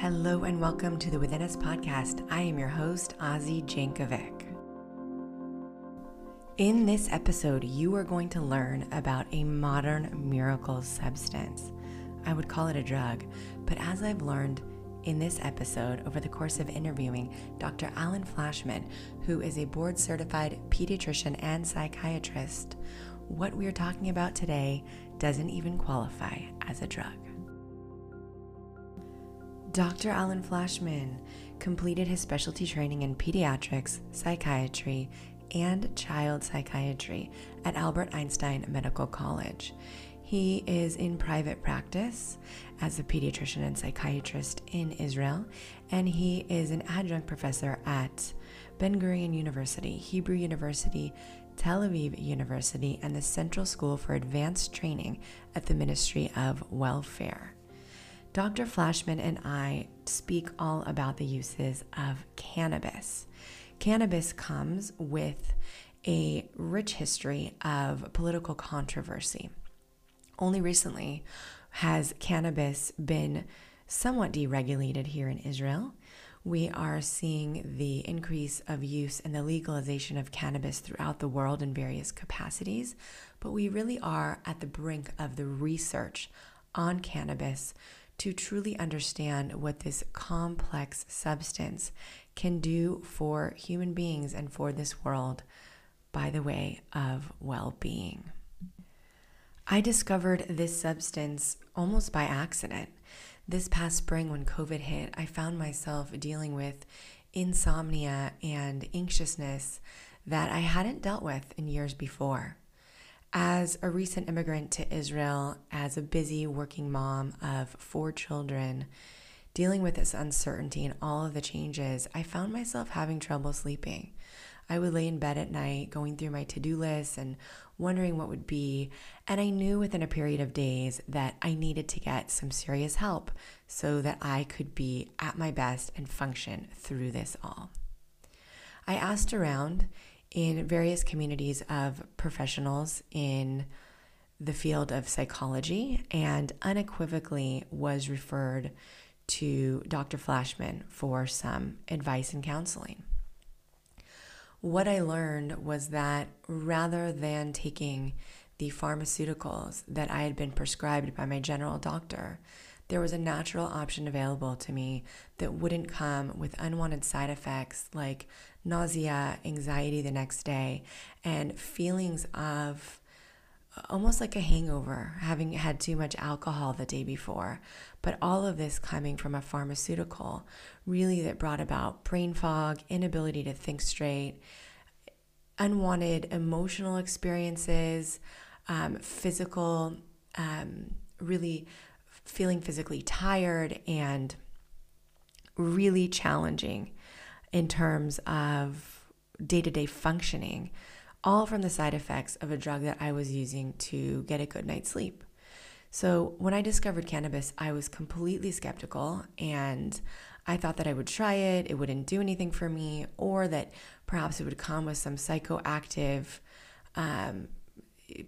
Hello and welcome to the Within Us podcast. I am your host, Ozzy Jankovic. In this episode, you are going to learn about a modern miracle substance. I would call it a drug, but as I've learned in this episode over the course of interviewing Dr. Alan Flashman, who is a board certified pediatrician and psychiatrist, what we are talking about today doesn't even qualify as a drug. Dr. Alan Flashman completed his specialty training in pediatrics, psychiatry, and child psychiatry at Albert Einstein Medical College. He is in private practice as a pediatrician and psychiatrist in Israel, and he is an adjunct professor at Ben Gurion University, Hebrew University, Tel Aviv University, and the Central School for Advanced Training at the Ministry of Welfare. Dr. Flashman and I speak all about the uses of cannabis. Cannabis comes with a rich history of political controversy. Only recently has cannabis been somewhat deregulated here in Israel. We are seeing the increase of use and the legalization of cannabis throughout the world in various capacities, but we really are at the brink of the research on cannabis to truly understand what this complex substance can do for human beings and for this world by the way of well being. I discovered this substance almost by accident. This past spring, when COVID hit, I found myself dealing with insomnia and anxiousness that I hadn't dealt with in years before. As a recent immigrant to Israel, as a busy working mom of four children, dealing with this uncertainty and all of the changes, I found myself having trouble sleeping. I would lay in bed at night going through my to do list and wondering what would be. And I knew within a period of days that I needed to get some serious help so that I could be at my best and function through this all. I asked around in various communities of professionals in the field of psychology and unequivocally was referred to Dr. Flashman for some advice and counseling. What I learned was that rather than taking the pharmaceuticals that I had been prescribed by my general doctor, there was a natural option available to me that wouldn't come with unwanted side effects like nausea, anxiety the next day, and feelings of almost like a hangover, having had too much alcohol the day before. But all of this coming from a pharmaceutical, really, that brought about brain fog, inability to think straight, unwanted emotional experiences, um, physical, um, really feeling physically tired and really challenging in terms of day to day functioning, all from the side effects of a drug that I was using to get a good night's sleep. So, when I discovered cannabis, I was completely skeptical and I thought that I would try it, it wouldn't do anything for me, or that perhaps it would come with some psychoactive um,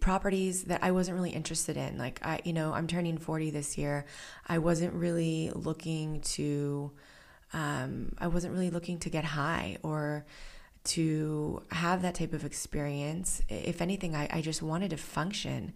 properties that I wasn't really interested in. Like I, you know, I'm turning 40 this year. I wasn't really looking to, um, I wasn't really looking to get high or to have that type of experience. If anything, I, I just wanted to function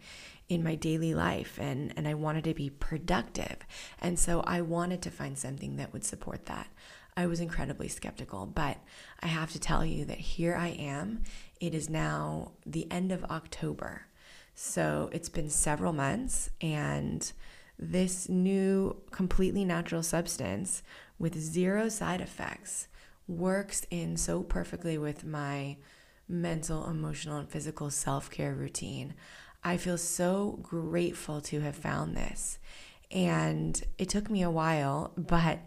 in my daily life and, and I wanted to be productive. And so I wanted to find something that would support that. I was incredibly skeptical, but I have to tell you that here I am. It is now the end of October. So it's been several months, and this new, completely natural substance with zero side effects works in so perfectly with my mental, emotional, and physical self care routine. I feel so grateful to have found this. And it took me a while, but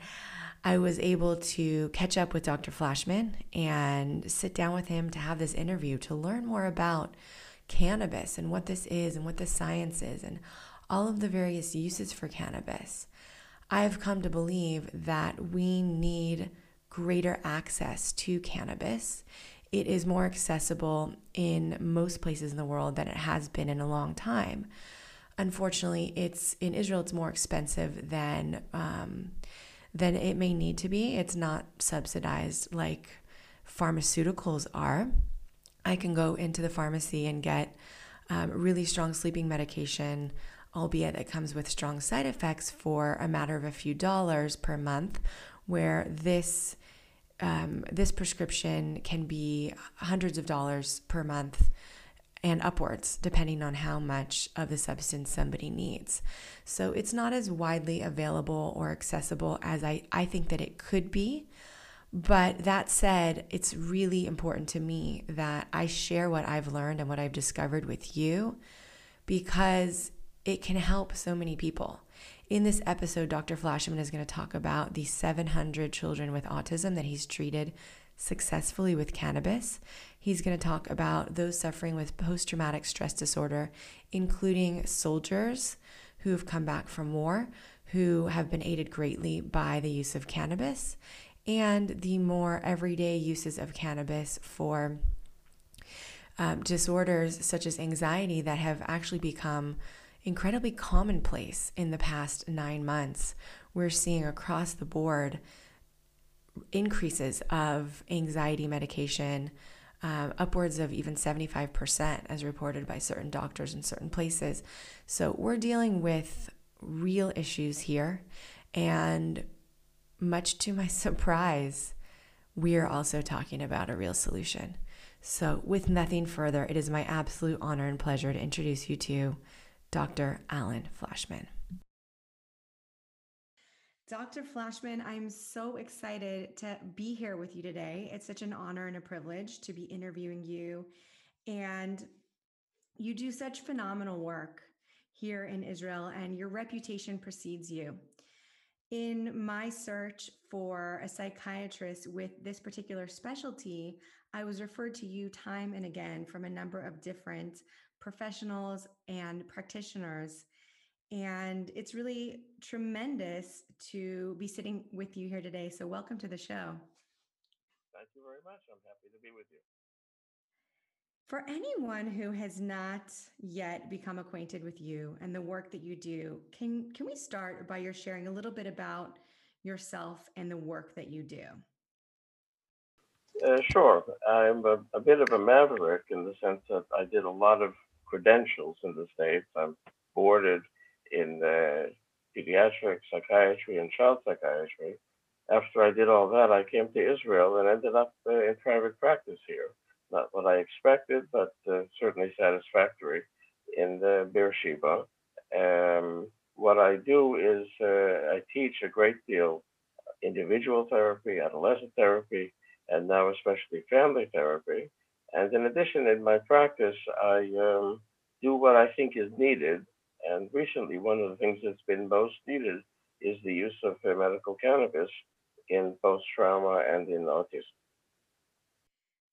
I was able to catch up with Dr. Flashman and sit down with him to have this interview to learn more about cannabis and what this is and what the science is and all of the various uses for cannabis. I've come to believe that we need greater access to cannabis. It is more accessible in most places in the world than it has been in a long time. Unfortunately, it's in Israel. It's more expensive than um, than it may need to be. It's not subsidized like pharmaceuticals are. I can go into the pharmacy and get um, really strong sleeping medication, albeit it comes with strong side effects for a matter of a few dollars per month, where this um, this prescription can be hundreds of dollars per month and upwards, depending on how much of the substance somebody needs. So it's not as widely available or accessible as I, I think that it could be. But that said, it's really important to me that I share what I've learned and what I've discovered with you because it can help so many people. In this episode, Dr. Flashman is going to talk about the 700 children with autism that he's treated successfully with cannabis. He's going to talk about those suffering with post traumatic stress disorder, including soldiers who have come back from war, who have been aided greatly by the use of cannabis, and the more everyday uses of cannabis for um, disorders such as anxiety that have actually become incredibly commonplace in the past nine months. We're seeing across the board increases of anxiety medication, um, upwards of even 75%, as reported by certain doctors in certain places. So we're dealing with real issues here. And much to my surprise, we are also talking about a real solution. So, with nothing further, it is my absolute honor and pleasure to introduce you to Dr. Alan Flashman. Dr. Flashman, I'm so excited to be here with you today. It's such an honor and a privilege to be interviewing you. And you do such phenomenal work here in Israel, and your reputation precedes you. In my search for a psychiatrist with this particular specialty, I was referred to you time and again from a number of different professionals and practitioners. And it's really tremendous to be sitting with you here today. So, welcome to the show. Thank you very much. I'm happy to be with you. For anyone who has not yet become acquainted with you and the work that you do, can, can we start by your sharing a little bit about yourself and the work that you do? Uh, sure. I'm a, a, bit of a maverick in the sense that I did a lot of credentials in the States. I'm boarded in uh, pediatric psychiatry and child psychiatry. After I did all that, I came to Israel and ended up uh, in private practice here. Not what I expected, but uh, certainly satisfactory in the Beersheba. Um, what I do is uh, I teach a great deal individual therapy, adolescent therapy, and now especially family therapy. And in addition, in my practice, I um, do what I think is needed. And recently, one of the things that's been most needed is the use of medical cannabis in post trauma and in autism.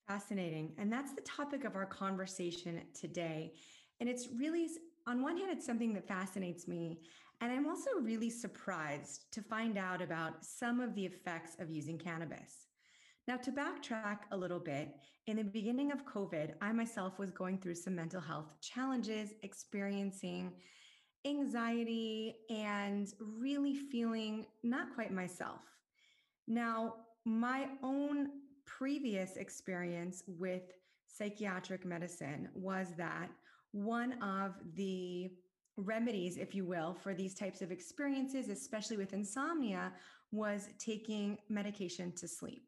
Fascinating. And that's the topic of our conversation today. And it's really, on one hand, it's something that fascinates me. And I'm also really surprised to find out about some of the effects of using cannabis. Now, to backtrack a little bit, in the beginning of COVID, I myself was going through some mental health challenges, experiencing anxiety, and really feeling not quite myself. Now, my own previous experience with psychiatric medicine was that one of the remedies, if you will, for these types of experiences, especially with insomnia, was taking medication to sleep.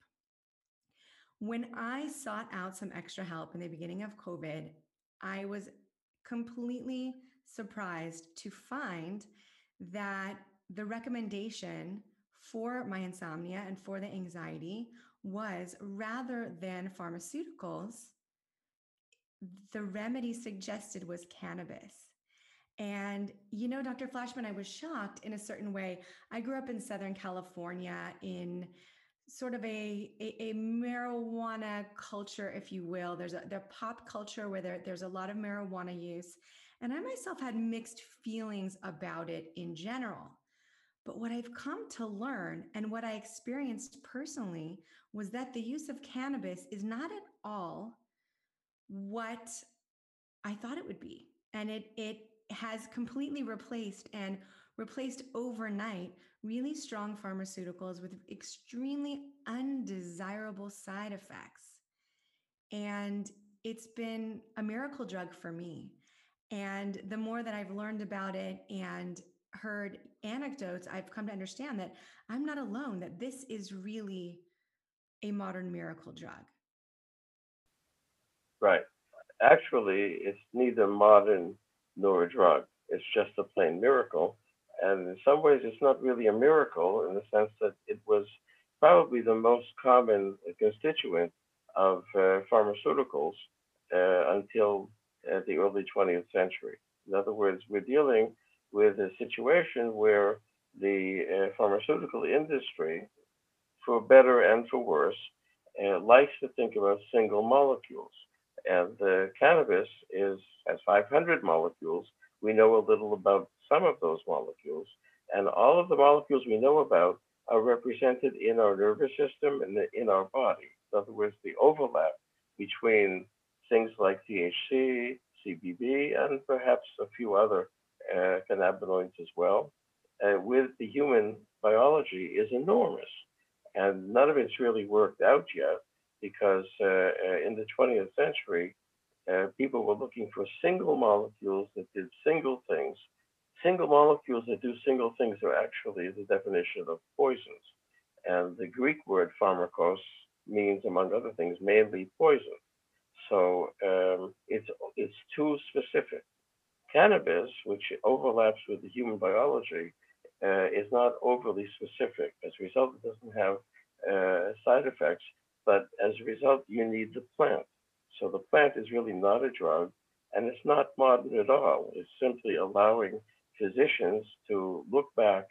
When I sought out some extra help in the beginning of COVID, I was completely surprised to find that the recommendation for my insomnia and for the anxiety was rather than pharmaceuticals, the remedy suggested was cannabis. And, you know, Dr. Flashman, I was shocked in a certain way. I grew up in Southern California in sort of a, a, a, marijuana culture, if you will. There's a the pop culture where there, there's a lot of marijuana use. And I myself had mixed feelings about it in general. But what I've come to learn and what I experienced personally was that the use of cannabis is not at all what I thought it would be. And it it has completely replaced and replaced overnight really strong pharmaceuticals with extremely undesirable side effects. And it's been a miracle drug for me. And the more that I've learned about it and heard anecdotes, I've come to understand that I'm not alone, that this is really a modern miracle drug. Right. Actually, it's neither modern nor a drug. It's just a plain miracle. And in some ways, it's not really a miracle in the sense that it was probably the most common constituent of uh, pharmaceuticals uh, until uh, the early 20th century. In other words, we're dealing with a situation where the uh, pharmaceutical industry, for better and for worse, uh, likes to think about single molecules. And the cannabis is has 500 molecules. We know a little about some of those molecules, and all of the molecules we know about are represented in our nervous system and in our body. In other words, the overlap between things like THC, CBD, and perhaps a few other uh, cannabinoids as well, uh, with the human biology is enormous. And none of it's really worked out yet because uh, uh in the 20th century, uh, people were looking for single molecules that did single things. Single molecules that do single things are actually the definition of poisons. And the Greek word pharmakos means, among other things, mainly poison. So um, it's it's too specific. Cannabis, which overlaps with the human biology, uh, is not overly specific. As a result, it doesn't have uh, side effects, but as a result, you need the plant. So the plant is really not a drug, and it's not modern at all. It's simply allowing physicians to look back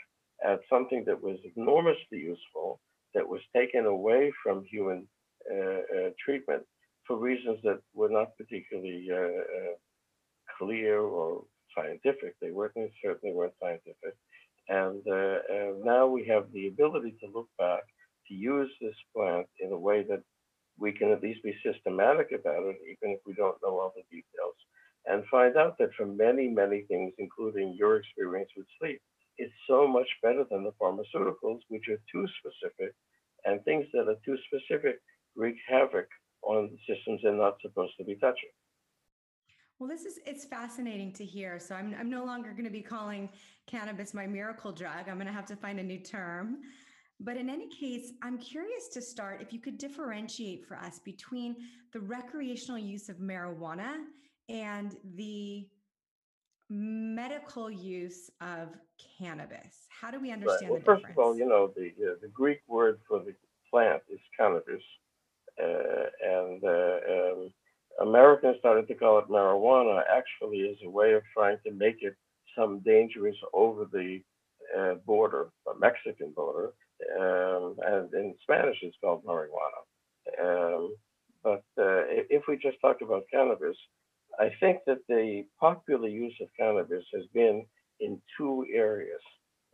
at something that was enormously useful, that was taken away from human uh, uh treatment, for reasons that were not particularly uh, uh, clear or scientific. They weren't certainly weren't scientific, and uh, now we have the ability to look back to use this plant in a way that we can at least be systematic about it, even if we don't know all the details, and find out that for many, many things, including your experience with sleep, it's so much better than the pharmaceuticals, which are too specific, and things that are too specific wreak havoc on the systems they're not supposed to be touching. Well, this is it's fascinating to hear. So I'm I'm no longer going to be calling cannabis my miracle drug. I'm going to have to find a new term. But in any case, I'm curious to start if you could differentiate for us between the recreational use of marijuana and the medical use of cannabis. How do we understand right. well, First of all, you know, the, uh, the Greek word for the plant is cannabis. Uh, and uh, um, Americans started to call it marijuana actually as a way of trying to make it some dangerous over the uh, border, the Mexican border, um, and in Spanish it's called marijuana. Um, but uh, if we just talk about cannabis, I think that the popular use of cannabis has been in two areas.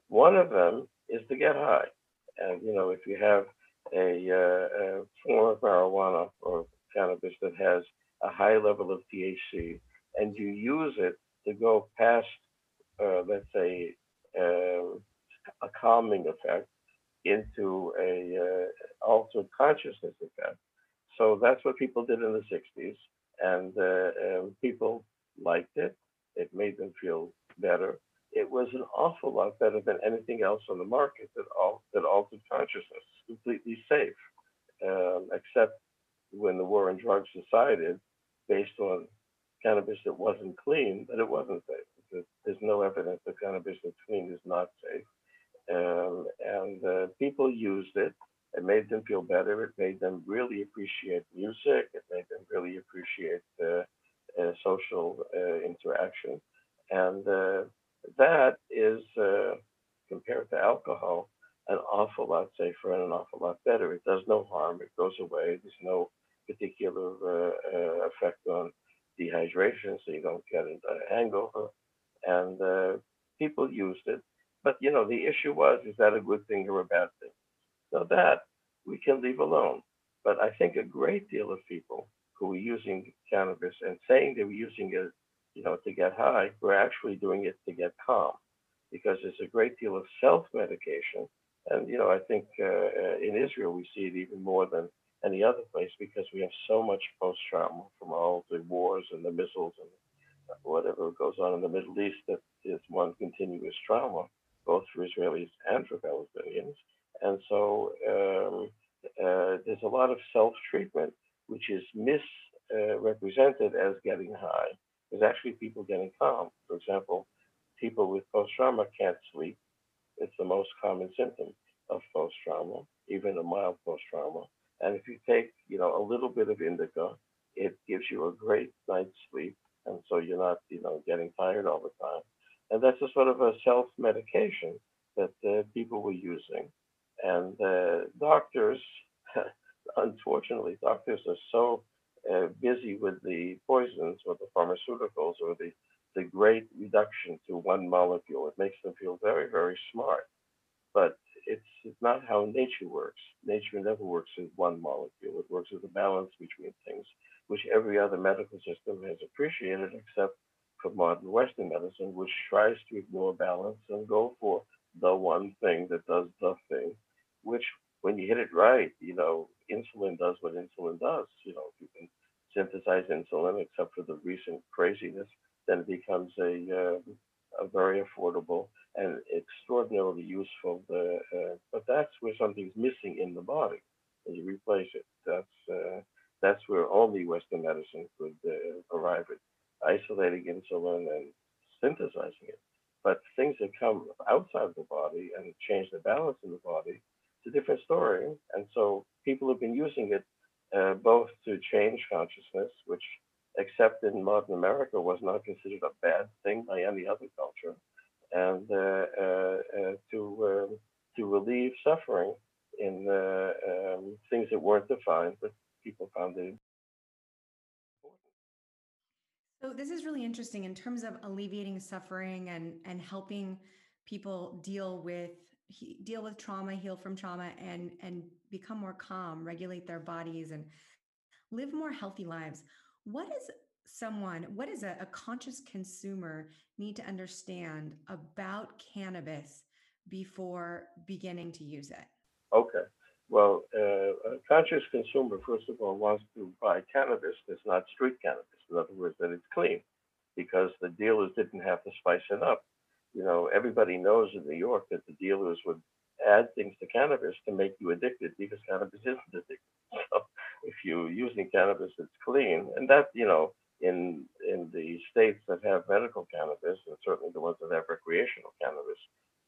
One of them is to get high. And, you know, if you have a, uh, a form of marijuana or cannabis that has a high level of THC, and you use it to go past, uh, let's say, uh, a calming effect into a uh, altered consciousness effect. So that's what people did in the 60s, and uh, um, people liked it. It made them feel better. It was an awful lot better than anything else on the market that, al- that altered consciousness. Completely safe, um, except when the war on drugs decided, based on cannabis that wasn't clean, that it wasn't safe. There's no evidence that cannabis that's clean is not safe. Um, and uh, people used it. It made them feel better. It made them really appreciate music. It made them really appreciate uh, uh, social uh, interaction. And uh, that is, uh, compared to alcohol, an awful lot safer and an awful lot better. It does no harm. It goes away. There's no particular effect on dehydration, so you don't get a hangover. And people used it but you know, the issue was, is that a good thing or a bad thing? So that we can leave alone. But I think a great deal of people who are using cannabis and saying they were using it you know, to get high. We're actually doing it to get calm because there's a great deal of self-medication. And, you know, I think uh, uh, in Israel, we see it even more than any other place because we have so much post-trauma from all the wars and the missiles and whatever goes on in the Middle East that is one continuous trauma, both for Israelis and for Palestinians. And so um, uh, there's a lot of self-treatment, which is misrepresented as getting high. There's actually people getting calm. For example, people with post-trauma can't sleep. It's the most common symptom of post-trauma, even a mild post-trauma. And if you take, you know, a little bit of indica, it gives you a great night's sleep, and so you're not, you know, getting tired all the time. And that's a sort of a self-medication that uh, people were using. And doctors, unfortunately, doctors are so uh, busy with the poisons or the pharmaceuticals or the the great reduction to one molecule. It makes them feel very, very smart. But it's, not how nature works. Nature never works in one molecule. It works with a balance between things, which every other medical system has appreciated, except for modern Western medicine, which tries to ignore balance and go for the one thing that does the thing, which when you hit it right, you know, insulin does what insulin does. You know, if you can synthesize insulin, except for the recent craziness then it becomes a, uh, a very affordable and extraordinarily useful. Uh, uh, but that's where something's missing in the body, and you replace it. That's uh, that's where only Western medicine could uh, arrive at isolating insulin and synthesizing it. But things that come outside the body and change the balance in the body, a different story. And so people have been using it uh, both to change consciousness, which except in modern America, was not considered a bad thing by any other culture, and uh, uh, uh to um, to relieve suffering in uh, um, things that weren't defined, but people found it important. So this is really interesting in terms of alleviating suffering and and helping people deal with he, deal with trauma, heal from trauma, and and become more calm, regulate their bodies, and live more healthy lives. What is someone, what does a, a conscious consumer need to understand about cannabis before beginning to use it? Okay. Well, uh, a conscious consumer, first of all, wants to buy cannabis that's not street cannabis. In other words, that it's clean, because the dealers didn't have to spice it up. You know, everybody knows in New York that the dealers would add things to cannabis to make you addicted because cannabis isn't. So if you're using cannabis that's clean, and that, you know, in in the states that have medical cannabis, and certainly the ones that have recreational cannabis,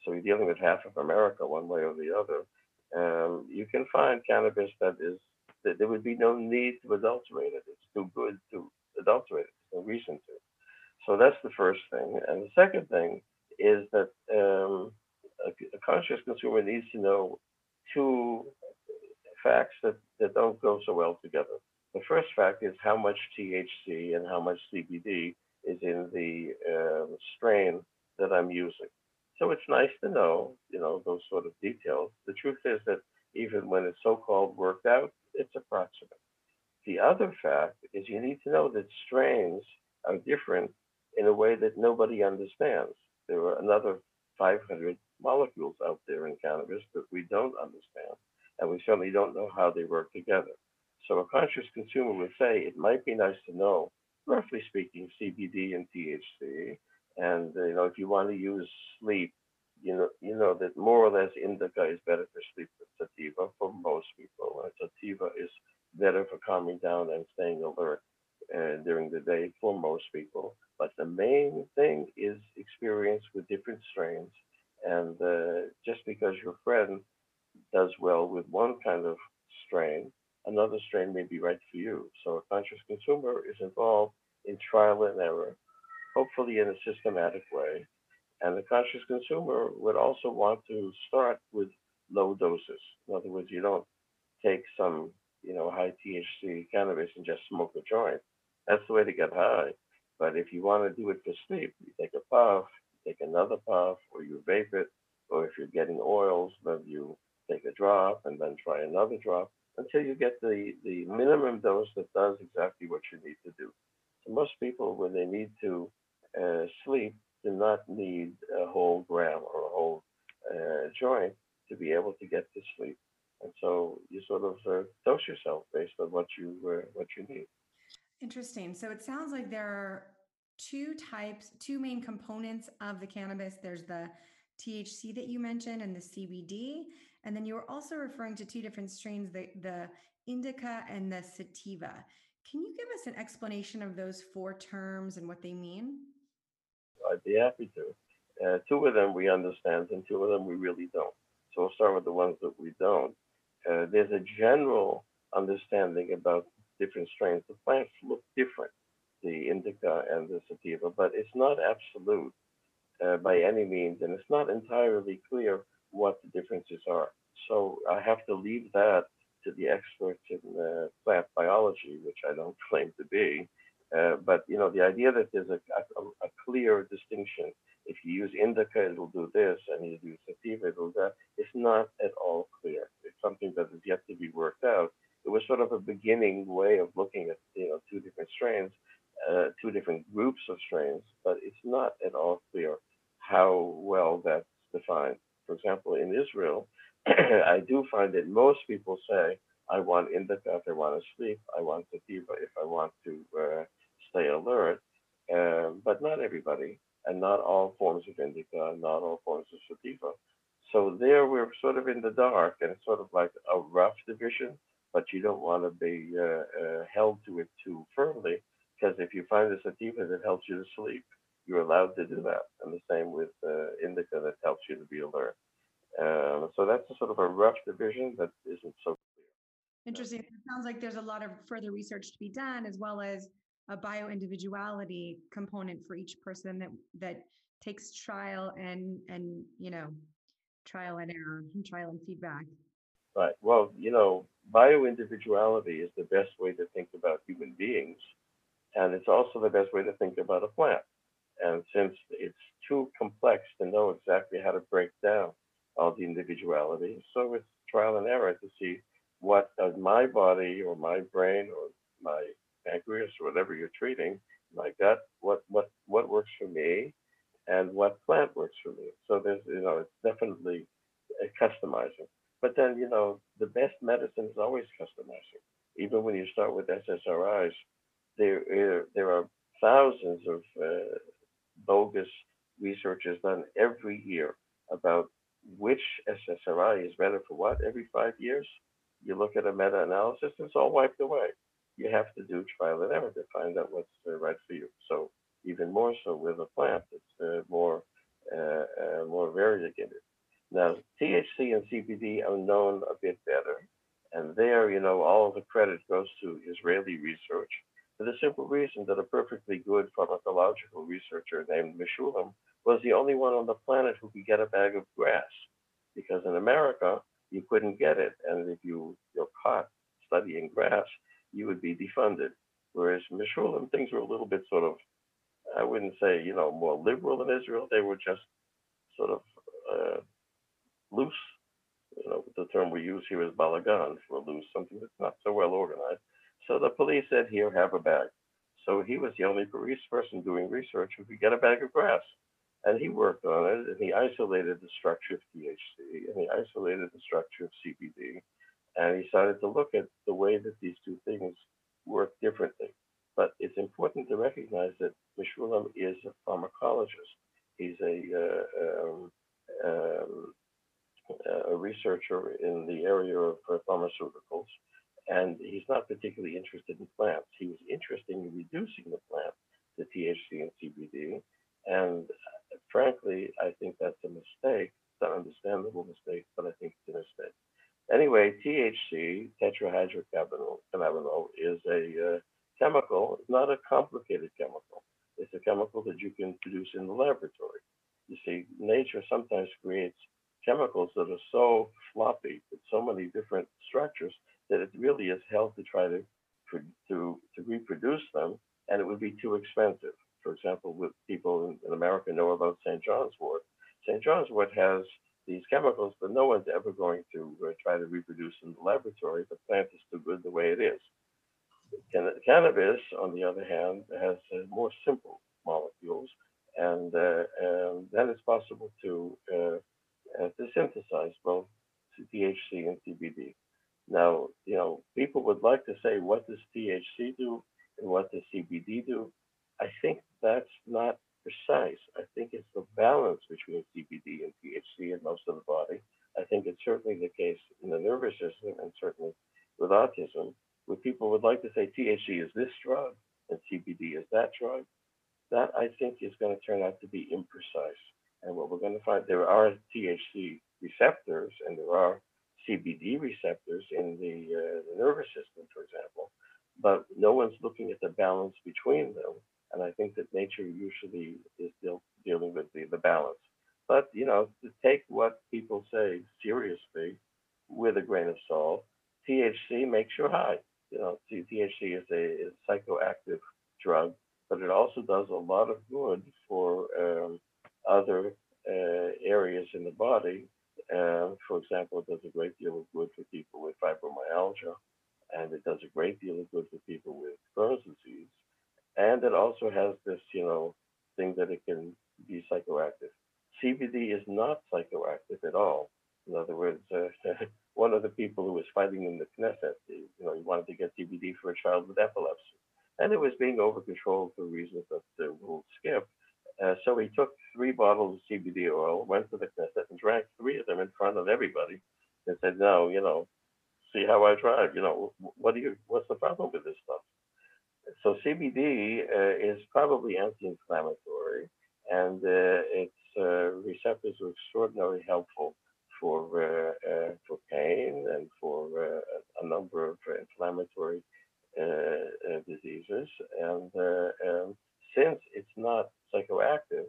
so you're dealing with half of America one way or the other, um, you can find cannabis that is that there would be no need to adulterate it. It's too good to adulterate it. No reason to. So that's the first thing. And the second thing is that um, a, a conscious consumer needs to know two facts that, that don't go so well together. The first fact is how much THC and how much CBD is in the uh, strain that I'm using. So it's nice to know, you know, those sort of details. The truth is that even when it's so-called worked out, it's approximate. The other fact is you need to know that strains are different in a way that nobody understands. There are another 500 molecules out there in cannabis that we don't understand, and we certainly don't know how they work together. So a conscious consumer would say it might be nice to know, roughly speaking, CBD and THC. And you know, if you want to use sleep, you know, you know that more or less indica is better for sleep than sativa for most people. And sativa is better for calming down and staying alert uh, during the day for most people. But the main thing is experience with different strains. And uh, just because your friend does well with one kind of strain another strain may be right for you. So a conscious consumer is involved in trial and error, hopefully in a systematic way. And the conscious consumer would also want to start with low doses. In other words, you don't take some, you know, high THC cannabis and just smoke a joint. That's the way to get high. But if you want to do it for sleep, you take a puff, you take another puff, or you vape it, or if you're getting oils, then you take a drop and then try another drop until you get the, the minimum dose that does exactly what you need to do to most people, when they need to uh, sleep, do not need a whole gram or a whole uh, joint to be able to get to sleep. And so you sort of uh, dose yourself based on what you uh, what you need. Interesting. So it sounds like there are two types, two main components of the cannabis. There's the THC that you mentioned and the CBD. And then you were also referring to two different strains, the, the indica and the sativa. Can you give us an explanation of those four terms and what they mean? I'd be happy to. Uh, two of them we understand, and two of them we really don't. So we'll start with the ones that we don't. Uh, there's a general understanding about different strains. The plants look different, the indica and the sativa, but it's not absolute uh, by any means, and it's not entirely clear what the differences are. So I have to leave that to the experts in uh, plant biology, which I don't claim to be. Uh, but you know, the idea that there's a, a, a, clear distinction. If you use indica, it'll do this, and you use sativa, it'll do that. It's not at all clear. It's something that is yet to be worked out. It was sort of a beginning way of looking at you know two different strains, uh, two different groups of strains, but it's not at all clear how well that's defined. For example, in Israel, I do find that most people say, I want indica if I want to sleep, I want sativa if I want to uh, stay alert, uh, but not everybody, and not all forms of indica, not all forms of sativa. So there we're sort of in the dark, and it's sort of like a rough division, but you don't want to be uh, uh, held to it too firmly, because if you find a sativa that helps you to sleep, you're allowed to do that. And the same with uh, indica that helps you to be alert. Um, so that's a sort of a rough division that isn't so clear. Interesting. It sounds like there's a lot of further research to be done, as well as a bio individuality component for each person that that takes trial and and you know trial and error, and trial and feedback. Right. Well, you know, bio individuality is the best way to think about human beings, and it's also the best way to think about a plant. And since it's too complex to know exactly how to break down all the individuality, so it's trial and error to see what does my body or my brain or my pancreas or whatever you're treating, my gut, what what what works for me, and what plant works for me. So there's you know it's definitely uh, customizing. But then you know the best medicine is always customizing. Even when you start with SSRIs, there there are thousands of uh, bogus research is done every year about which SSRI is better for what every five years. You look at a meta analysis, it's all wiped away. You have to do trial and error to find out what's uh, right for you. So, even more so with a plant, it's uh, more more variegated. Now, THC and CBD are known a bit better. And there, you know, all the credit goes to Israeli research for the simple reason that a perfectly good pharmacological researcher named Mechoulam was the only one on the planet who could get a bag of grass. Because in America, you couldn't get it. And if you, you're caught studying grass, you would be defunded. Whereas Mechoulam, things were a little bit sort of, I wouldn't say, you know, more liberal in Israel. They were just sort of uh, loose. You know, the term we use here is balagan for loose, something that's not so well organized. So the police said, here, have a bag. So he was the only police person doing research who could get a bag of grass. And he worked on it and he isolated the structure of THC and he isolated the structure of CBD. And he started to look at the way that these two things work differently. But it's important to recognize that Mechoulam is a pharmacologist. He's a, uh, um, um, a researcher in the area of uh, pharmaceuticals and he's not particularly interested in plants. He was interested in reducing the plant, to THC and CBD. And uh, frankly, I think that's a mistake. It's an understandable mistake, but I think it's a mistake. Anyway, THC, tetrahydrocannabinol, is a uh, chemical, it's not a complicated chemical. It's a chemical that you can produce in the laboratory. You see, nature sometimes creates chemicals that are so floppy with so many different structures that it really is hell to try to to to reproduce them, and it would be too expensive. For example, people in, in America know about St. John's wort. St. John's wort has these chemicals, but no one's ever going to uh, try to reproduce in the laboratory. The plant is too good the way it is. Can- Cannabis, on the other hand, has uh, more simple molecules, and, uh, and then it's possible to, uh, uh, to synthesize both THC and CBD. Now, you know, people would like to say, what does THC do and what does CBD do? I think that's not precise. I think it's the balance between CBD and THC in most of the body. I think it's certainly the case in the nervous system and certainly with autism, where people would like to say THC is this drug and CBD is that drug. That I think is going to turn out to be imprecise. And what we're going to find, there are THC receptors and there are CBD receptors in the, uh, the nervous system, for example, but no one's looking at the balance between them. And I think that nature usually is still dealing with the, the balance. But, you know, to take what people say seriously with a grain of salt, THC makes you high. You know, THC is a, is a psychoactive drug, but it also does a lot of good for um, other uh, areas in the body. Uh, for example, it does a great deal of good for people with fibromyalgia, and it does a great deal of good for people with Crohn's disease. And it also has this, you know, thing that it can be psychoactive. CBD is not psychoactive at all. In other words, uh, one of the people who was fighting in the Knesset, you know, he wanted to get CBD for a child with epilepsy, and it was being over controlled for reasons that uh, we'll skip. Uh, so he took three bottles of CBD oil, went to the Knesset, and drank three of them in front of everybody, and said, "No, you know, see how I drive. You know, what do you? What's the problem with this stuff?" So CBD uh, is probably anti-inflammatory, and uh, its uh, receptors are extraordinarily helpful for uh, uh, for pain and for a number of inflammatory diseases. And um, since it's not psychoactive,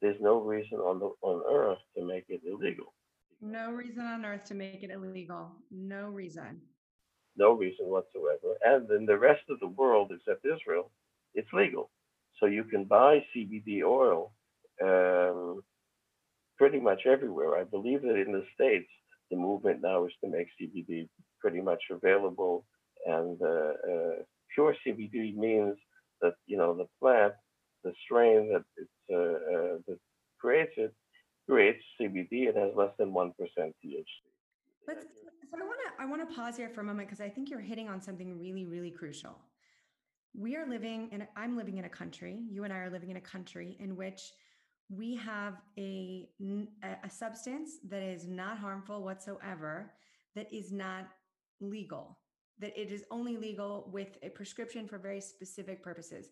there's no reason on the on earth to make it illegal. No reason on earth to make it illegal. No reason. No reason whatsoever. And in the rest of the world, except Israel, it's legal. So you can buy CBD oil um, pretty much everywhere. I believe that in the States, the movement now is to make CBD pretty much available. And uh, uh, pure CBD means that, you know, the plant, the strain that, it's, uh, uh that creates it, creates CBD. It has less than 1% THC. Let's, so I want to I want to pause here for a moment because I think you're hitting on something really really crucial. We are living and I'm living in a country. You and I are living in a country in which we have a a substance that is not harmful whatsoever that is not legal that it is only legal with a prescription for very specific purposes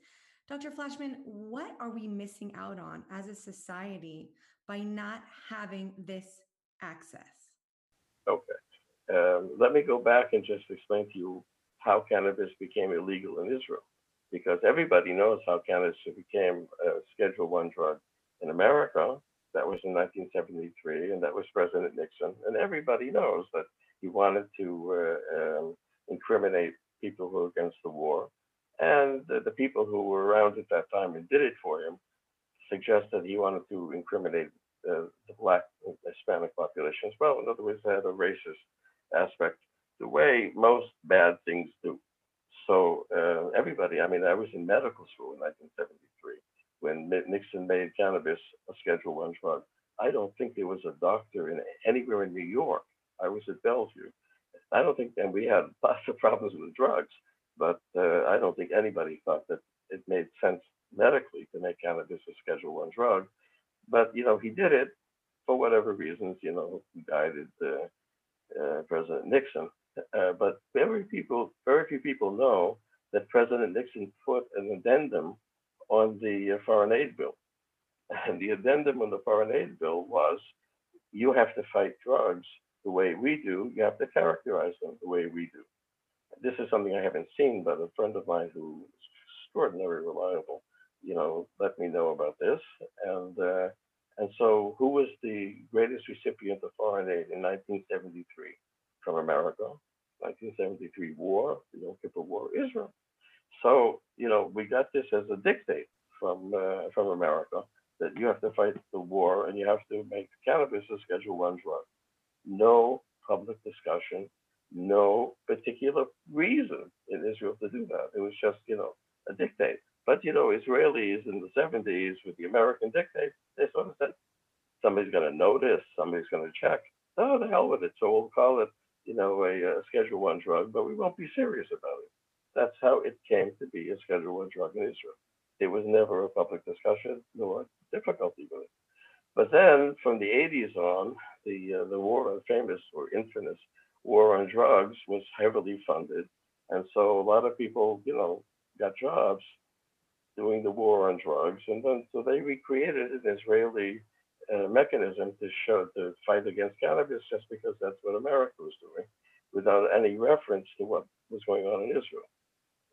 dr flashman what are we missing out on as a society by not having this access okay um, let me go back and just explain to you how cannabis became illegal in israel because everybody knows how cannabis became a schedule one drug in America. That was in 1973, and that was President Nixon. And everybody knows that he wanted to uh, um, incriminate people who were against the war. And the, the, people who were around at that time and did it for him suggested he wanted to incriminate uh, the black and Hispanic population as well. In other words, had a racist aspect, the way most bad things do. So uh, everybody, I mean, I was in medical school in 1973 when Nixon made cannabis a Schedule One drug. I don't think there was a doctor in anywhere in New York. I was at Bellevue. I don't think, and we had lots of problems with drugs, but uh, I don't think anybody thought that it made sense medically to make cannabis a Schedule One drug. But you know, he did it for whatever reasons. You know, he guided uh, uh, President Nixon. Uh, but very people, very few people know that President Nixon put an addendum on the uh, foreign aid bill. And the addendum on the foreign aid bill was you have to fight drugs the way we do, you have to characterize them the way we do. This is something I haven't seen, but a friend of mine who is extraordinarily reliable, you know, let me know about this. And uh, and so, who was the greatest recipient of foreign aid in 1973 from America? 1973 war, the Yom Kippur War, Israel. So, you know, we got this as a dictate from uh, from America that you have to fight the war and you have to make cannabis a Schedule One drug. No public discussion, no particular reason in Israel to do that. It was just, you know, a dictate. But, you know, Israelis in the 70s with the American dictate, they sort of said, somebody's going to notice, somebody's going to check. Oh, the hell with it. So we'll call it, you know, a, a Schedule One drug, but we won't be serious about it. That's how it came to be a Schedule One drug in Israel. It was never a public discussion nor difficulty with it. But then from the 80s on, the uh, the war on famous or infamous war on drugs was heavily funded, and so a lot of people, you know, got jobs doing the war on drugs, and then so they recreated an Israeli uh, mechanism to show to fight against cannabis just because that's what America was doing, without any reference to what was going on in Israel.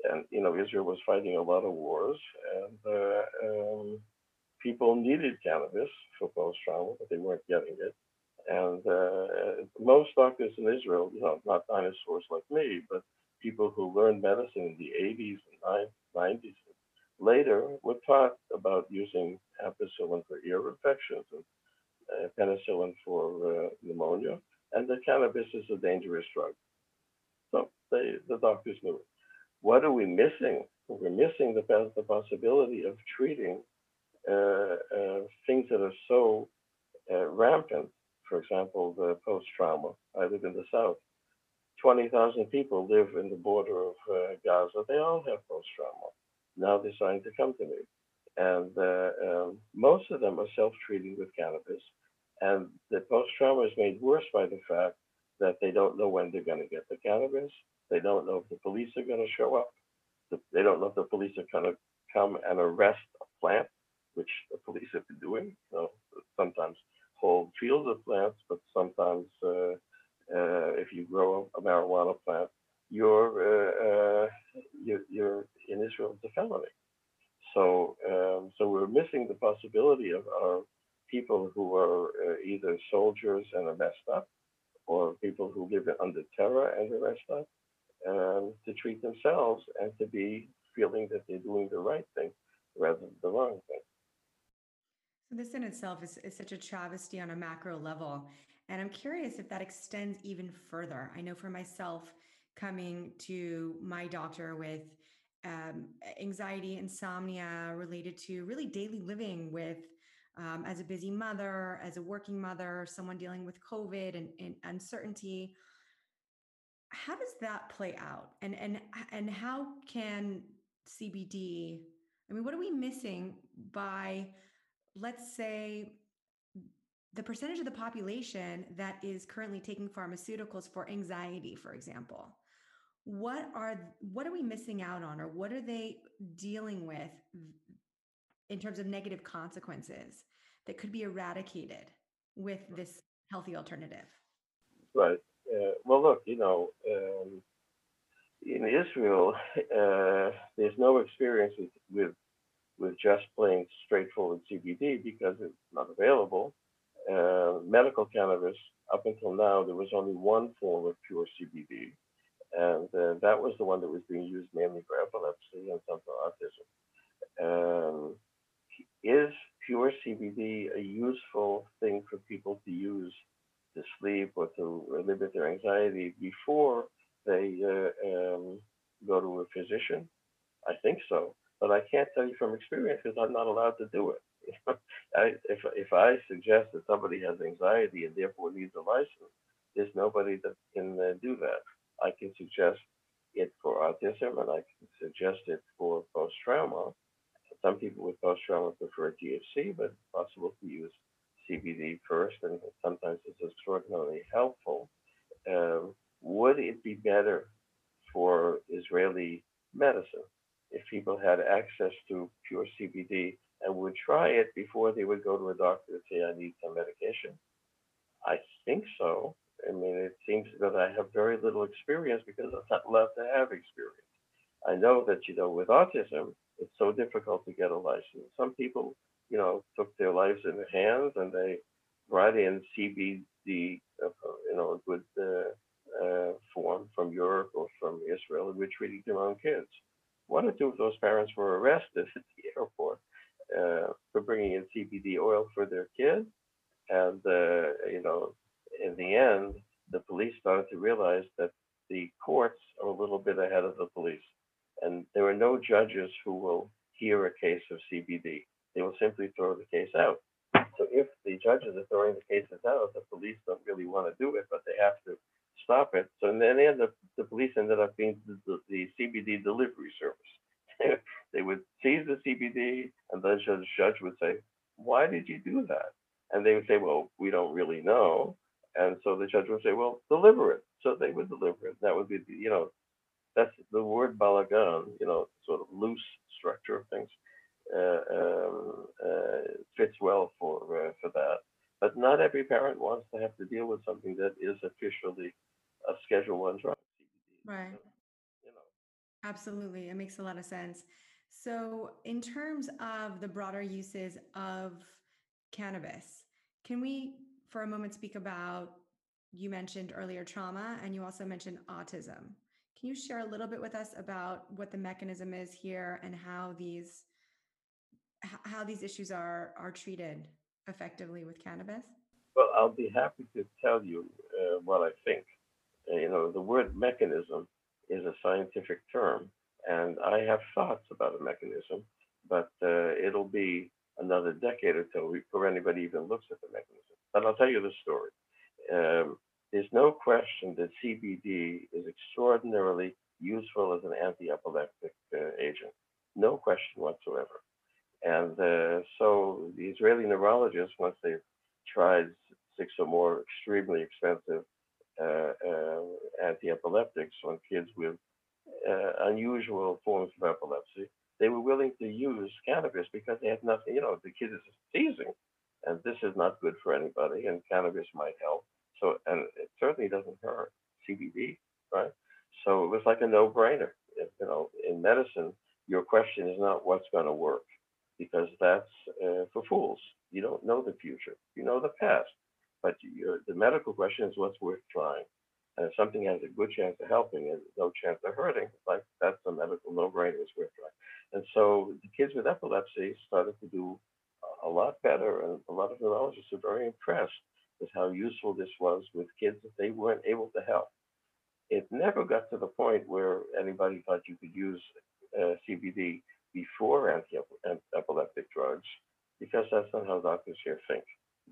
And you know, Israel was fighting a lot of wars, and uh, um, people needed cannabis for post trauma, but they weren't getting it. And uh, most doctors in Israel, you know, not dinosaurs like me, but people who learned medicine in the 80s and 90s later were taught about using ampicillin for ear infections and uh, penicillin for uh, pneumonia, and that cannabis is a dangerous drug. So they, the doctors knew it. What are we missing? We're missing the, the possibility of treating uh, uh, things that are so uh, rampant. For example, the post-trauma. I live in the south. 20,000 people live in the border of Gaza. They all have post-trauma. Now they're starting to come to me. And um, most of them are self-treating with cannabis. And the post-trauma is made worse by the fact that they don't know when they're going to get the cannabis. They don't know if the police are going to show up. They don't know if the police are going to come and arrest a plant which the police have been doing. So sometimes hold fields of plants, but sometimes uh, uh, if you grow a marijuana plant, you're, uh you're, you're in Israel, it's a felony. So, um, so we're missing the possibility of our people who are uh, either soldiers and are messed up, or people who live under terror and are messed up, um, to treat themselves and to be feeling that they're doing the right thing rather than the wrong thing. This in itself is, is such a travesty on a macro level. And I'm curious if that extends even further. I know for myself, coming to my doctor with um, anxiety, insomnia related to really daily living with um, as a busy mother, as a working mother, someone dealing with COVID and, and uncertainty. How does that play out? And and and how can CBD? I mean, what are we missing by let's say the percentage of the population that is currently taking pharmaceuticals for anxiety for example what are what are we missing out on or what are they dealing with in terms of negative consequences that could be eradicated with this healthy alternative? Right. Uh, well look you know um, in israel uh, there's no experience with, with with just plain straightforward CBD because it's not available. Uh, medical cannabis, up until now, there was only one form of pure CBD, and uh, that was the one that was being used mainly for epilepsy and some for autism. Um, is pure CBD a useful thing for people to use to sleep or to limit their anxiety before they uh, um, go to a physician? I think so but I can't tell you from experience because I'm not allowed to do it. I, if if I suggest that somebody has anxiety and therefore needs a license, there's nobody that can uh, do that. I can suggest it for autism, and I can suggest it for post trauma. Some people with post trauma prefer THC, but it's possible to use CBD first, and sometimes it's extraordinarily helpful. Um, would it be better for Israeli medicine if people had access to pure CBD and would try it before they would go to a doctor and say, I need some medication? I think so. I mean, it seems that I have very little experience because I'm not allowed to have experience. I know that, you know, with autism, it's so difficult to get a license. Some people, you know, took their lives in their hands and they brought in CBD, uh, you know, good uh, uh, form from Europe or from Israel, and were treating their own kids one or two of those parents were arrested at the airport uh, for bringing in CBD oil for their kids. And, uh, you know, in the end, the police started to realize that the courts are a little bit ahead of the police, and there are no judges who will hear a case of CBD. They will simply throw the case out. So if the judges are throwing the cases out, the police don't really want to do it, but they have to stop it. So then they end up, the police ended up being the, the, the CBD delivery service. they would seize the CBD, and then the judge, would say, "Why did you do that?" And they would say, "Well, we don't really know." And so the judge would say, "Well, deliver it." So they would deliver it. That would be, you know, that's the word balagan. You know, sort of loose structure of things uh, um, uh, fits well for uh, for that. But not every parent wants to have to deal with something that is officially a Schedule One drug. CBD. Right. So, you know, Absolutely. It makes a lot of sense. So, in terms of the broader uses of cannabis, can we, for a moment, speak about you mentioned earlier trauma and you also mentioned autism. Can you share a little bit with us about what the mechanism is here and how these how these issues are are treated effectively with cannabis? well, I'll be happy to tell you uh, what I think. Uh, you know, the word mechanism is a scientific term, and I have thoughts about a mechanism, but uh, it'll be another decade or so before anybody even looks at the mechanism. But I'll tell you the story. Um, there's no question that CBD is extraordinarily useful as an anti-epileptic uh, agent. No question whatsoever. And uh, so the Israeli neurologists, once they've tried six or more extremely expensive anti-epileptics on kids with uh, unusual forms of epilepsy, they were willing to use cannabis because they had nothing. You know, the kid is seizing, and this is not good for anybody, and cannabis might help. So, and it certainly doesn't hurt CBD, right? So it was like a no-brainer. If, you know, in medicine, your question is not what's going to work, because that's uh, for fools. You don't know the future. You know the past, but the medical question is what's worth trying. And if something has a good chance of helping and no chance of hurting, like that's a medical no-brainer. It's worth trying. And so the kids with epilepsy started to do a lot better, and a lot of neurologists are very impressed with how useful this was with kids that they weren't able to help. It never got to the point where anybody thought you could use uh, CBD before anti-epileptic drugs, because that's not how doctors here think.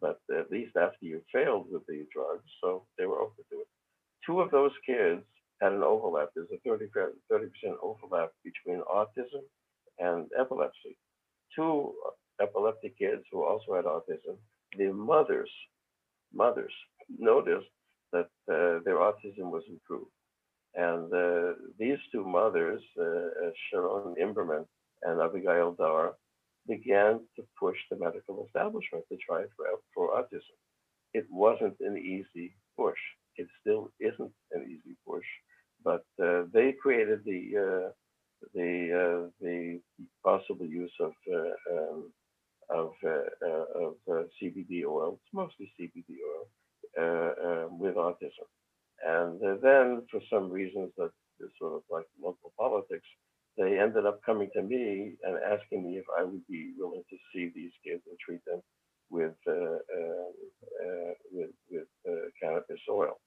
But at least after you failed with the drugs, so they were open to it. Two of those kids had an overlap. There's a 30 percent overlap between autism and epilepsy. Two epileptic kids who also had autism, their mothers, mothers noticed that uh, their autism was improved. And uh, these two mothers, uh, Sharon Imberman and Abigail Dar, began to push the medical establishment to try for, for autism. It wasn't an easy push. It still isn't an easy push, but uh, they created the uh, the uh, the possible use of uh, um, of uh, uh, of CBD oil. It's mostly CBD oil uh, with autism, and then for some reasons that sort of like local politics, they ended up coming to me and asking me if I would be willing to see these kids and treat them with uh, uh, uh, with with uh, cannabis oil.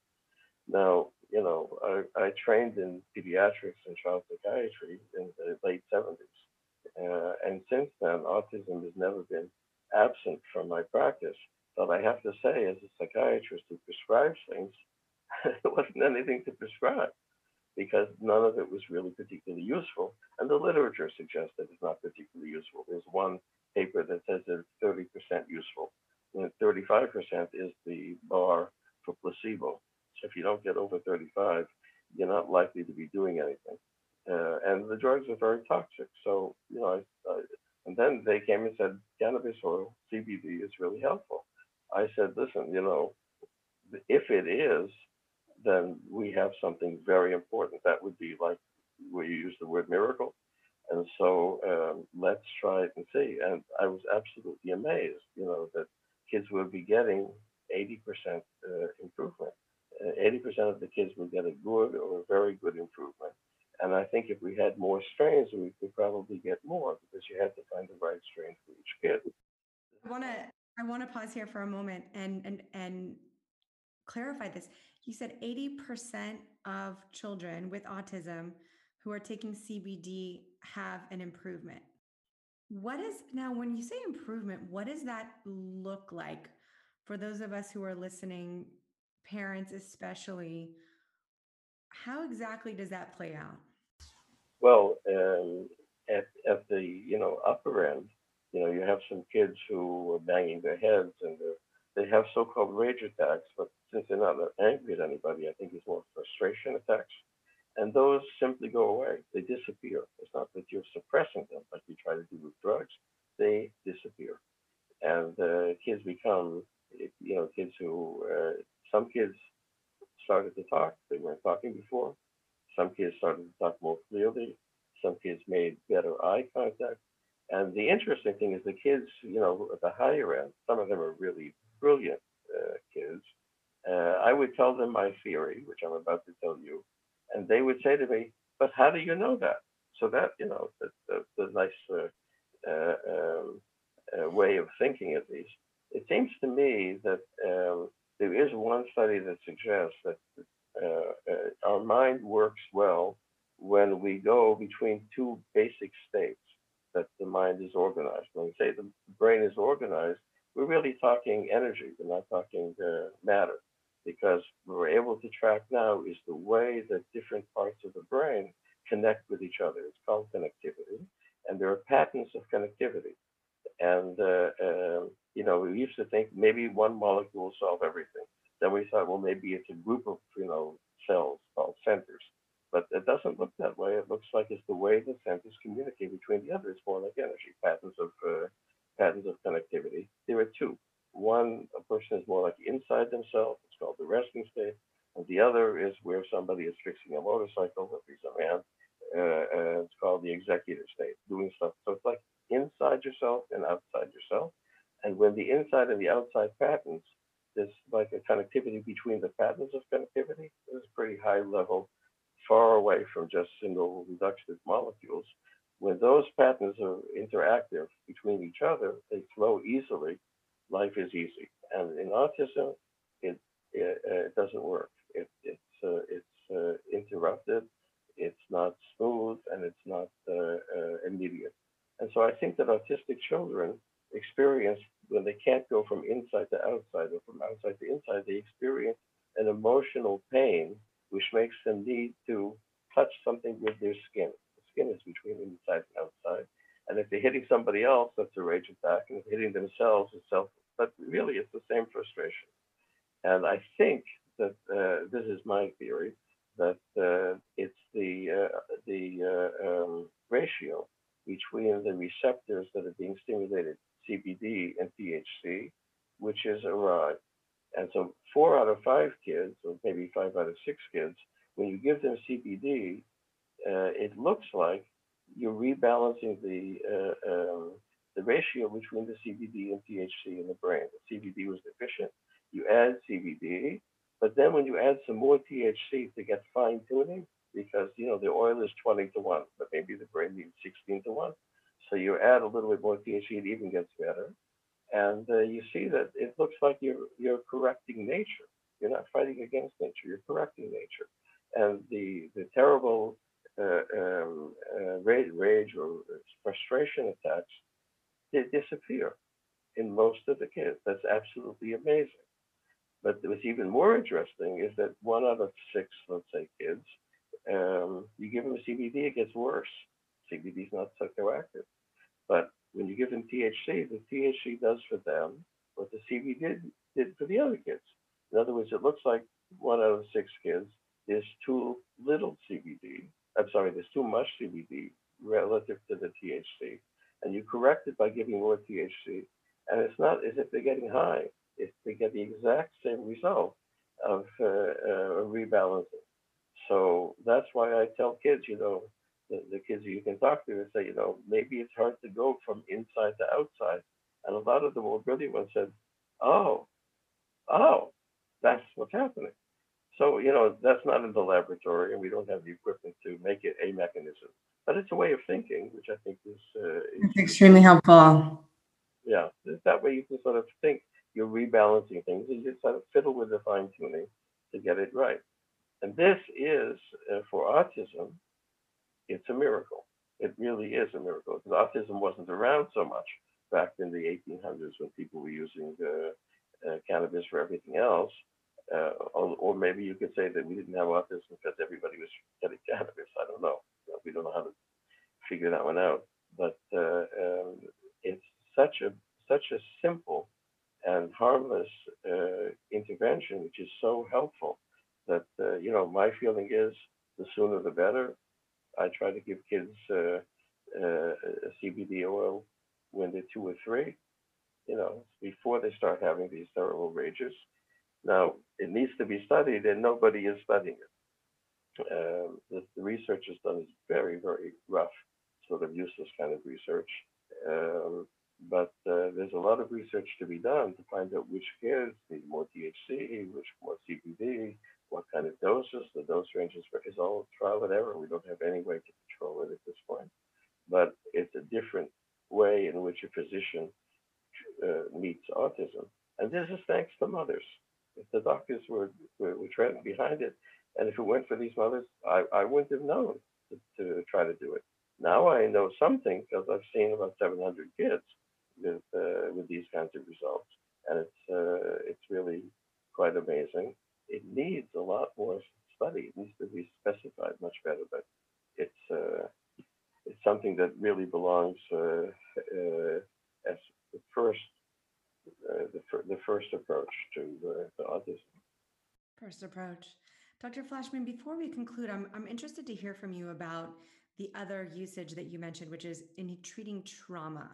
Now, you know, I, I trained in pediatrics and child psychiatry in the late 70s. Uh, and since then, autism has never been absent from my practice. But I have to say, as a psychiatrist who prescribes things, there wasn't anything to prescribe because none of it was really particularly useful. And the literature suggests that it's not particularly useful. There's one paper that says it's 30% useful, and 35% is the bar for placebo. So if you don't get over 35, you're not likely to be doing anything. Uh, and the drugs are very toxic. So, you know, I, I, and then they came and said cannabis oil, CBD, is really helpful. I said, listen, you know, if it is, then we have something very important. That would be like where you use the word miracle. And so um, let's try it and see. And I was absolutely amazed, you know, that kids would be getting 80% uh, improvement. Uh, 80% of the kids would get a good or a very good improvement. And I think if we had more strains, we could probably get more because you had to find the right strain for each kid. I want to I want to pause here for a moment and and and clarify this. You said 80% of children with autism who are taking CBD have an improvement. What is now, when you say improvement, what does that look like for those of us who are listening, parents especially? How exactly does that play out? Well, um, at at the you know upper end, you know you have some kids who are banging their heads and they're, they have so-called rage attacks, but since they're not angry at anybody, I think it's more frustration attacks, and those simply go away. They disappear. It's not that you're suppressing them like you try to do with drugs; they disappear, and uh, kids become you know kids who uh, some kids started to talk. They weren't talking before. Some kids started to talk more clearly. Some kids made better eye contact. And the interesting thing is the kids, you know, at the higher end, some of them are really brilliant uh, kids. Uh, I would tell them my theory, which I'm about to tell you, and they would say to me, "But how do you know that?" So that, you know, the, nice uh, uh um, uh, way of thinking, at least. It seems to me that um, there is one study that suggests that uh, our mind works well when we go between two basic states that the mind is organized. When we say the brain is organized, we're really talking energy, we're not talking uh, matter, because what we're able to track now is the way that different parts of the brain connect with each other. It's called connectivity, and there are patterns of connectivity. And uh, uh, you know, we used to think maybe one molecule will solve everything. Then we thought, well, maybe it's a group of you know cells called centers. But it doesn't look that way. It looks like it's the way the centers communicate between the others, more like energy patterns of uh, patterns of connectivity. There are two. One, a person is more like inside themselves. It's called the resting state. And the other is where somebody is fixing a motorcycle, least a man. Uh, it's called the executive state, doing stuff. So it's like inside yourself and outside yourself. And when the inside and the outside patterns there's like a connectivity between the patterns of connectivity. It's pretty high level, far away from just single reductive molecules. When those patterns are interactive between each other, they flow easily. Life is easy. And in autism, it it, it doesn't work. It, it's uh, it's uh, interrupted. It's not smooth, and it's not uh, uh immediate. And so I think that autistic children experience when they can't go from inside to outside or from outside to inside, they experience an emotional pain which makes them need to touch something with their skin. Skin is between inside and outside. And if they're hitting somebody else, that's a rage attack. And if hitting themselves, it's self. But really, it's the same frustration. And I think that uh, this is my theory that uh, it's the uh, the uh, um, ratio between the receptors that are being stimulated CBD and THC, which is awry. And so four out of five kids, or maybe five out of six kids, when you give them CBD, it looks like you're rebalancing the uh, um, the ratio between the CBD and THC in the brain. The CBD was deficient. You add CBD, but then when you add some more THC to get fine tuning, because you know the oil is 20 to one, but maybe the brain needs 16 to one. So you add a little bit more THC, it even gets better. And uh, you see that it looks like you're you're correcting nature. You're not fighting against nature. You're correcting nature. And the the terrible uh, um, uh, rage, rage or frustration attacks they disappear in most of the kids. That's absolutely amazing. But what's even more interesting is that one out of six, let's say, kids, um, you give them a CBD, it gets worse. CBD is not psychoactive. But when you give them THC, the THC does for them what the CBD did, did for the other kids. In other words, it looks like one out of six kids is too little CBD. I'm sorry, there's too much CBD relative to the THC. And you correct it by giving more THC. And it's not as if they're getting high, if they get the exact same result of uh, uh, rebalancing. So that's why I tell kids, you know, the, the kids you can talk to and say, you know, maybe it's hard to go from inside to outside. And a lot of the more brilliant ones said, oh, oh, that's what's happening. So, you know, that's not in the laboratory and we don't have the equipment to make it a mechanism. But it's a way of thinking, which I think is, uh, is extremely helpful. Yeah, that way you can sort of think you're rebalancing things, and you just have to fiddle with the fine tuning to get it right. And this is uh, for autism, it's a miracle. It really is a miracle because autism wasn't around so much back in the 1800s when people were using uh, uh, cannabis for everything else. Uh, or, or, maybe you could say that we didn't have autism because everybody was getting cannabis. I don't know. We don't know how to figure that one out. But uh, um, it's such a such a simple and harmless uh, intervention, which is so helpful. That uh, you know, my feeling is the sooner the better. I try to give kids uh, uh, CBD oil when they're two or three, you know, before they start having these terrible rages. Now, it needs to be studied, and nobody is studying it. Um, the, the, research is done is very, very rough, sort of useless kind of research. Um, but uh, there's a lot of research to be done to find out which kids need more THC, which more CBD, what kind of doses, the dose ranges is all trial and error. We don't have any way to control it at this point. But it's a different way in which a physician uh, meets autism. And this is thanks to mothers. If the doctors were, were, were behind it, and if it weren't for these mothers, I, I wouldn't have known to, to try to do it. Now I know something because I've seen about 700 kids with uh, with these kinds of results, and it's uh, it's really quite amazing. It needs a lot more study. It needs to be specified much better, but it's uh, it's something that really belongs uh, uh, as the first uh, the, fir- the first approach to, to autism. First approach. Dr. Flashman, before we conclude, I'm, I'm interested to hear from you about the other usage that you mentioned, which is in treating trauma.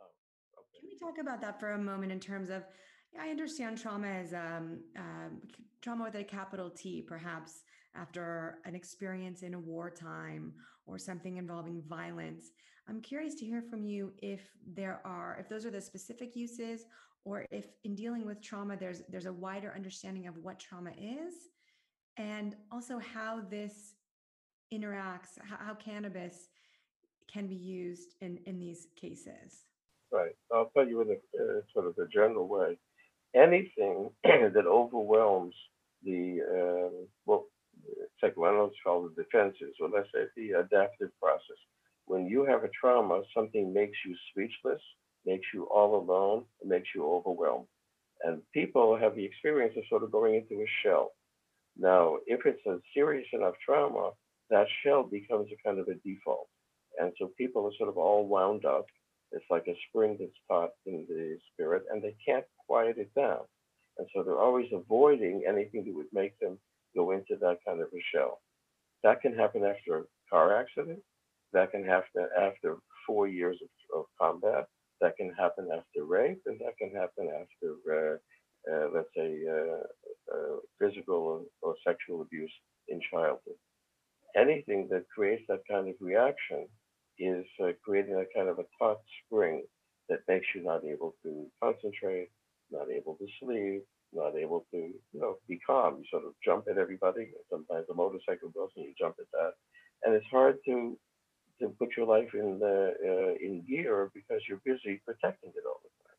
Oh, okay. Can we talk about that for a moment in terms of, I understand trauma is um, uh, trauma with a capital T, perhaps after an experience in a wartime or something involving violence. I'm curious to hear from you if there are, if those are the specific uses, or if in dealing with trauma, there's there's a wider understanding of what trauma is, and also how this interacts, how, how cannabis can be used in in these cases. Right. I'll tell you in a uh, sort of a general way. Anything that overwhelms the uh, well, psychoanalysts call the defenses, or let's say the adaptive process. When you have a trauma, something makes you speechless, makes you all alone, makes you overwhelmed. And people have the experience of sort of going into a shell. Now, if it's a serious enough trauma, that shell becomes a kind of a default. And so people are sort of all wound up. It's like a spring that's caught in the spirit, and they can't quiet it down. And so they're always avoiding anything that would make them go into that kind of a shell. That can happen after a car accident. That can happen after four years of, of combat. That can happen after rape, and that can happen after, uh, uh, let's say, uh, uh physical or, or sexual abuse in childhood. Anything that creates that kind of reaction is uh, creating a kind of a taut spring that makes you not able to concentrate, not able to sleep, not able to, you know, be calm. You sort of jump at everybody. Sometimes a motorcycle goes and you jump at that, and it's hard to to put your life in the uh, in gear because you're busy protecting it all the time.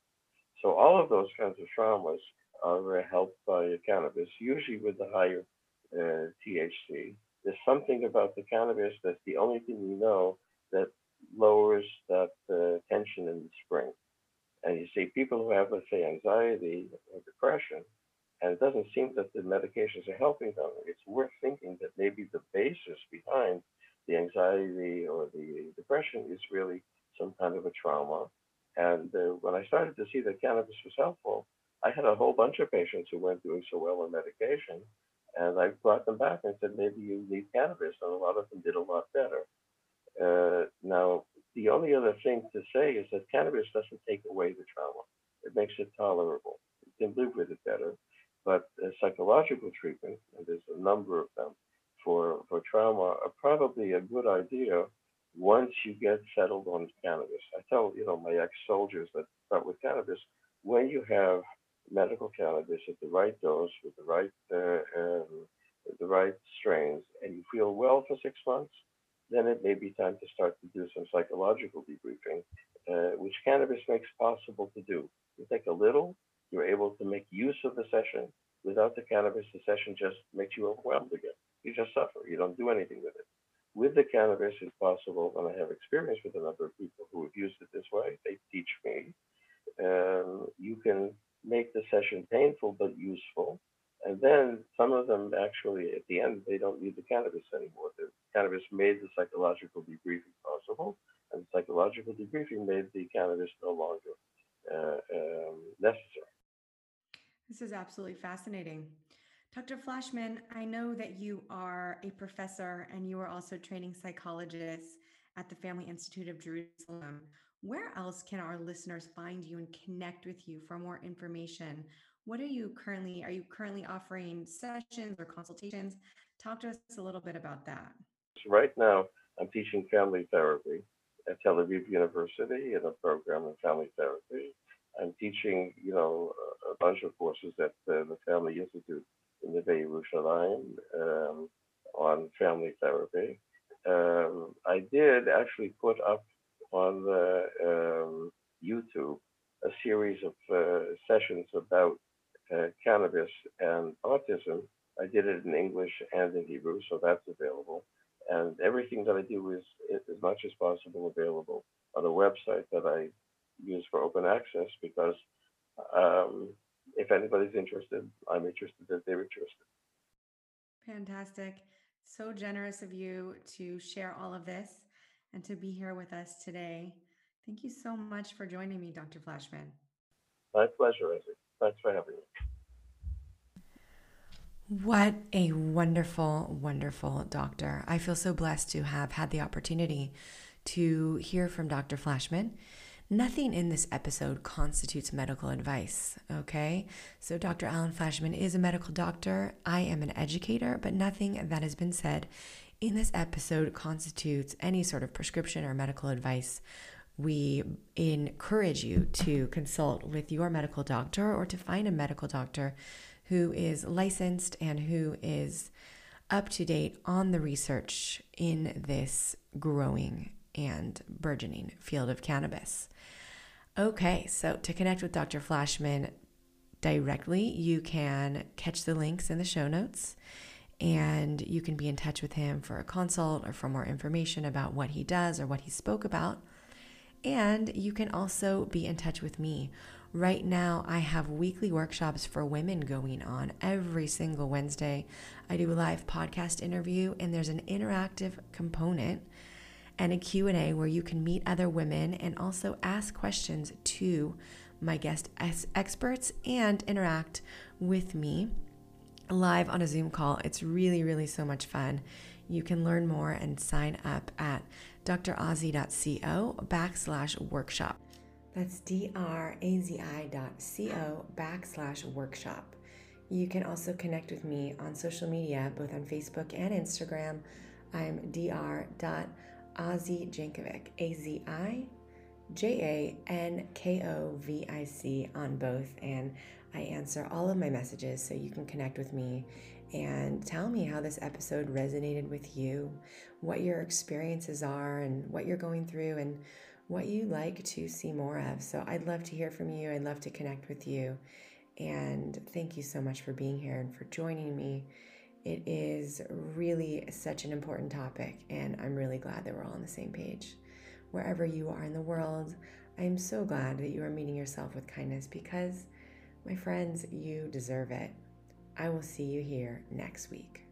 So all of those kinds of traumas are helped by cannabis, usually with the higher uh, THC. There's something about the cannabis that's the only thing we know that lowers that uh, tension in the spring. And you see people who have, let's say, anxiety or depression, and it doesn't seem that the medications are helping them. It's worth thinking that maybe the basis behind the anxiety or the depression is really some kind of a trauma. And uh, when I started to see that cannabis was helpful, I had a whole bunch of patients who weren't doing so well on medication. And I brought them back and said, maybe you need cannabis. And a lot of them did a lot better. Uh, now, the only other thing to say is that cannabis doesn't take away the trauma. It makes it tolerable. You can live with it better. But psychological treatment, and there's a number of them for, for trauma, are probably a good idea once you get settled on cannabis. I tell you know my ex-soldiers that start with cannabis, when you have medical cannabis at the right dose with the right uh, um, the right strains, and you feel well for six months, then it may be time to start to do some psychological debriefing, uh, which cannabis makes possible to do. You take a little, you're able to make use of the session. Without the cannabis, the session just makes you overwhelmed again. You just suffer. You don't do anything with it. With the cannabis, it's possible, and I have experience with a number of people who have used it this way. They teach me. Um, you can make the session painful but useful. And then some of them actually, at the end, they don't need the cannabis anymore. The cannabis made the psychological debriefing possible, and psychological debriefing made the cannabis no longer uh, um, necessary. This is absolutely fascinating. Dr. Flashman, I know that you are a professor and you are also training psychologists at the Family Institute of Jerusalem. Where else can our listeners find you and connect with you for more information? What are you currently are you currently offering sessions or consultations? Talk to us a little bit about that. Right now, I'm teaching family therapy at Tel Aviv University in a program in family therapy. I'm teaching, you know, a bunch of courses at the Family Institute Bay Yerushalayim um, on family therapy. Um, I did actually put up on the um, YouTube a series of uh, sessions about uh, cannabis and autism. I did it in English and in Hebrew, so that's available. And everything that I do is, as much as possible available on a website that I use for open access because um, if anybody's interested, I'm interested if they're interested. Fantastic. So generous of you to share all of this and to be here with us today. Thank you so much for joining me, Dr. Flashman. My pleasure, Isaac. Thanks for having me. What a wonderful, wonderful doctor. I feel so blessed to have had the opportunity to hear from Dr. Flashman. Nothing in this episode constitutes medical advice, okay? So, Dr. Alan Flashman is a medical doctor. I am an educator, but nothing that has been said in this episode constitutes any sort of prescription or medical advice. We encourage you to consult with your medical doctor or to find a medical doctor who is licensed and who is up to date on the research in this growing and burgeoning field of cannabis. Okay, so to connect with Dr. Flashman directly, you can catch the links in the show notes and you can be in touch with him for a consult or for more information about what he does or what he spoke about. And you can also be in touch with me. Right now, I have weekly workshops for women going on every single Wednesday. I do a live podcast interview and there's an interactive component and a Q&A where you can meet other women and also ask questions to my guest experts and interact with me live on a Zoom call. It's really, really so much fun. You can learn more and sign up at drazi.co backslash workshop. That's D-R-A-Z-I dot C-O backslash workshop. You can also connect with me on social media, both on Facebook and Instagram. I'm dr. Azi Jankovic, A Z I J A N K O V I C on both. And I answer all of my messages so you can connect with me and tell me how this episode resonated with you, what your experiences are, and what you're going through, and what you like to see more of. So I'd love to hear from you. I'd love to connect with you. And thank you so much for being here and for joining me. It is really such an important topic, and I'm really glad that we're all on the same page. Wherever you are in the world, I am so glad that you are meeting yourself with kindness because, my friends, you deserve it. I will see you here next week.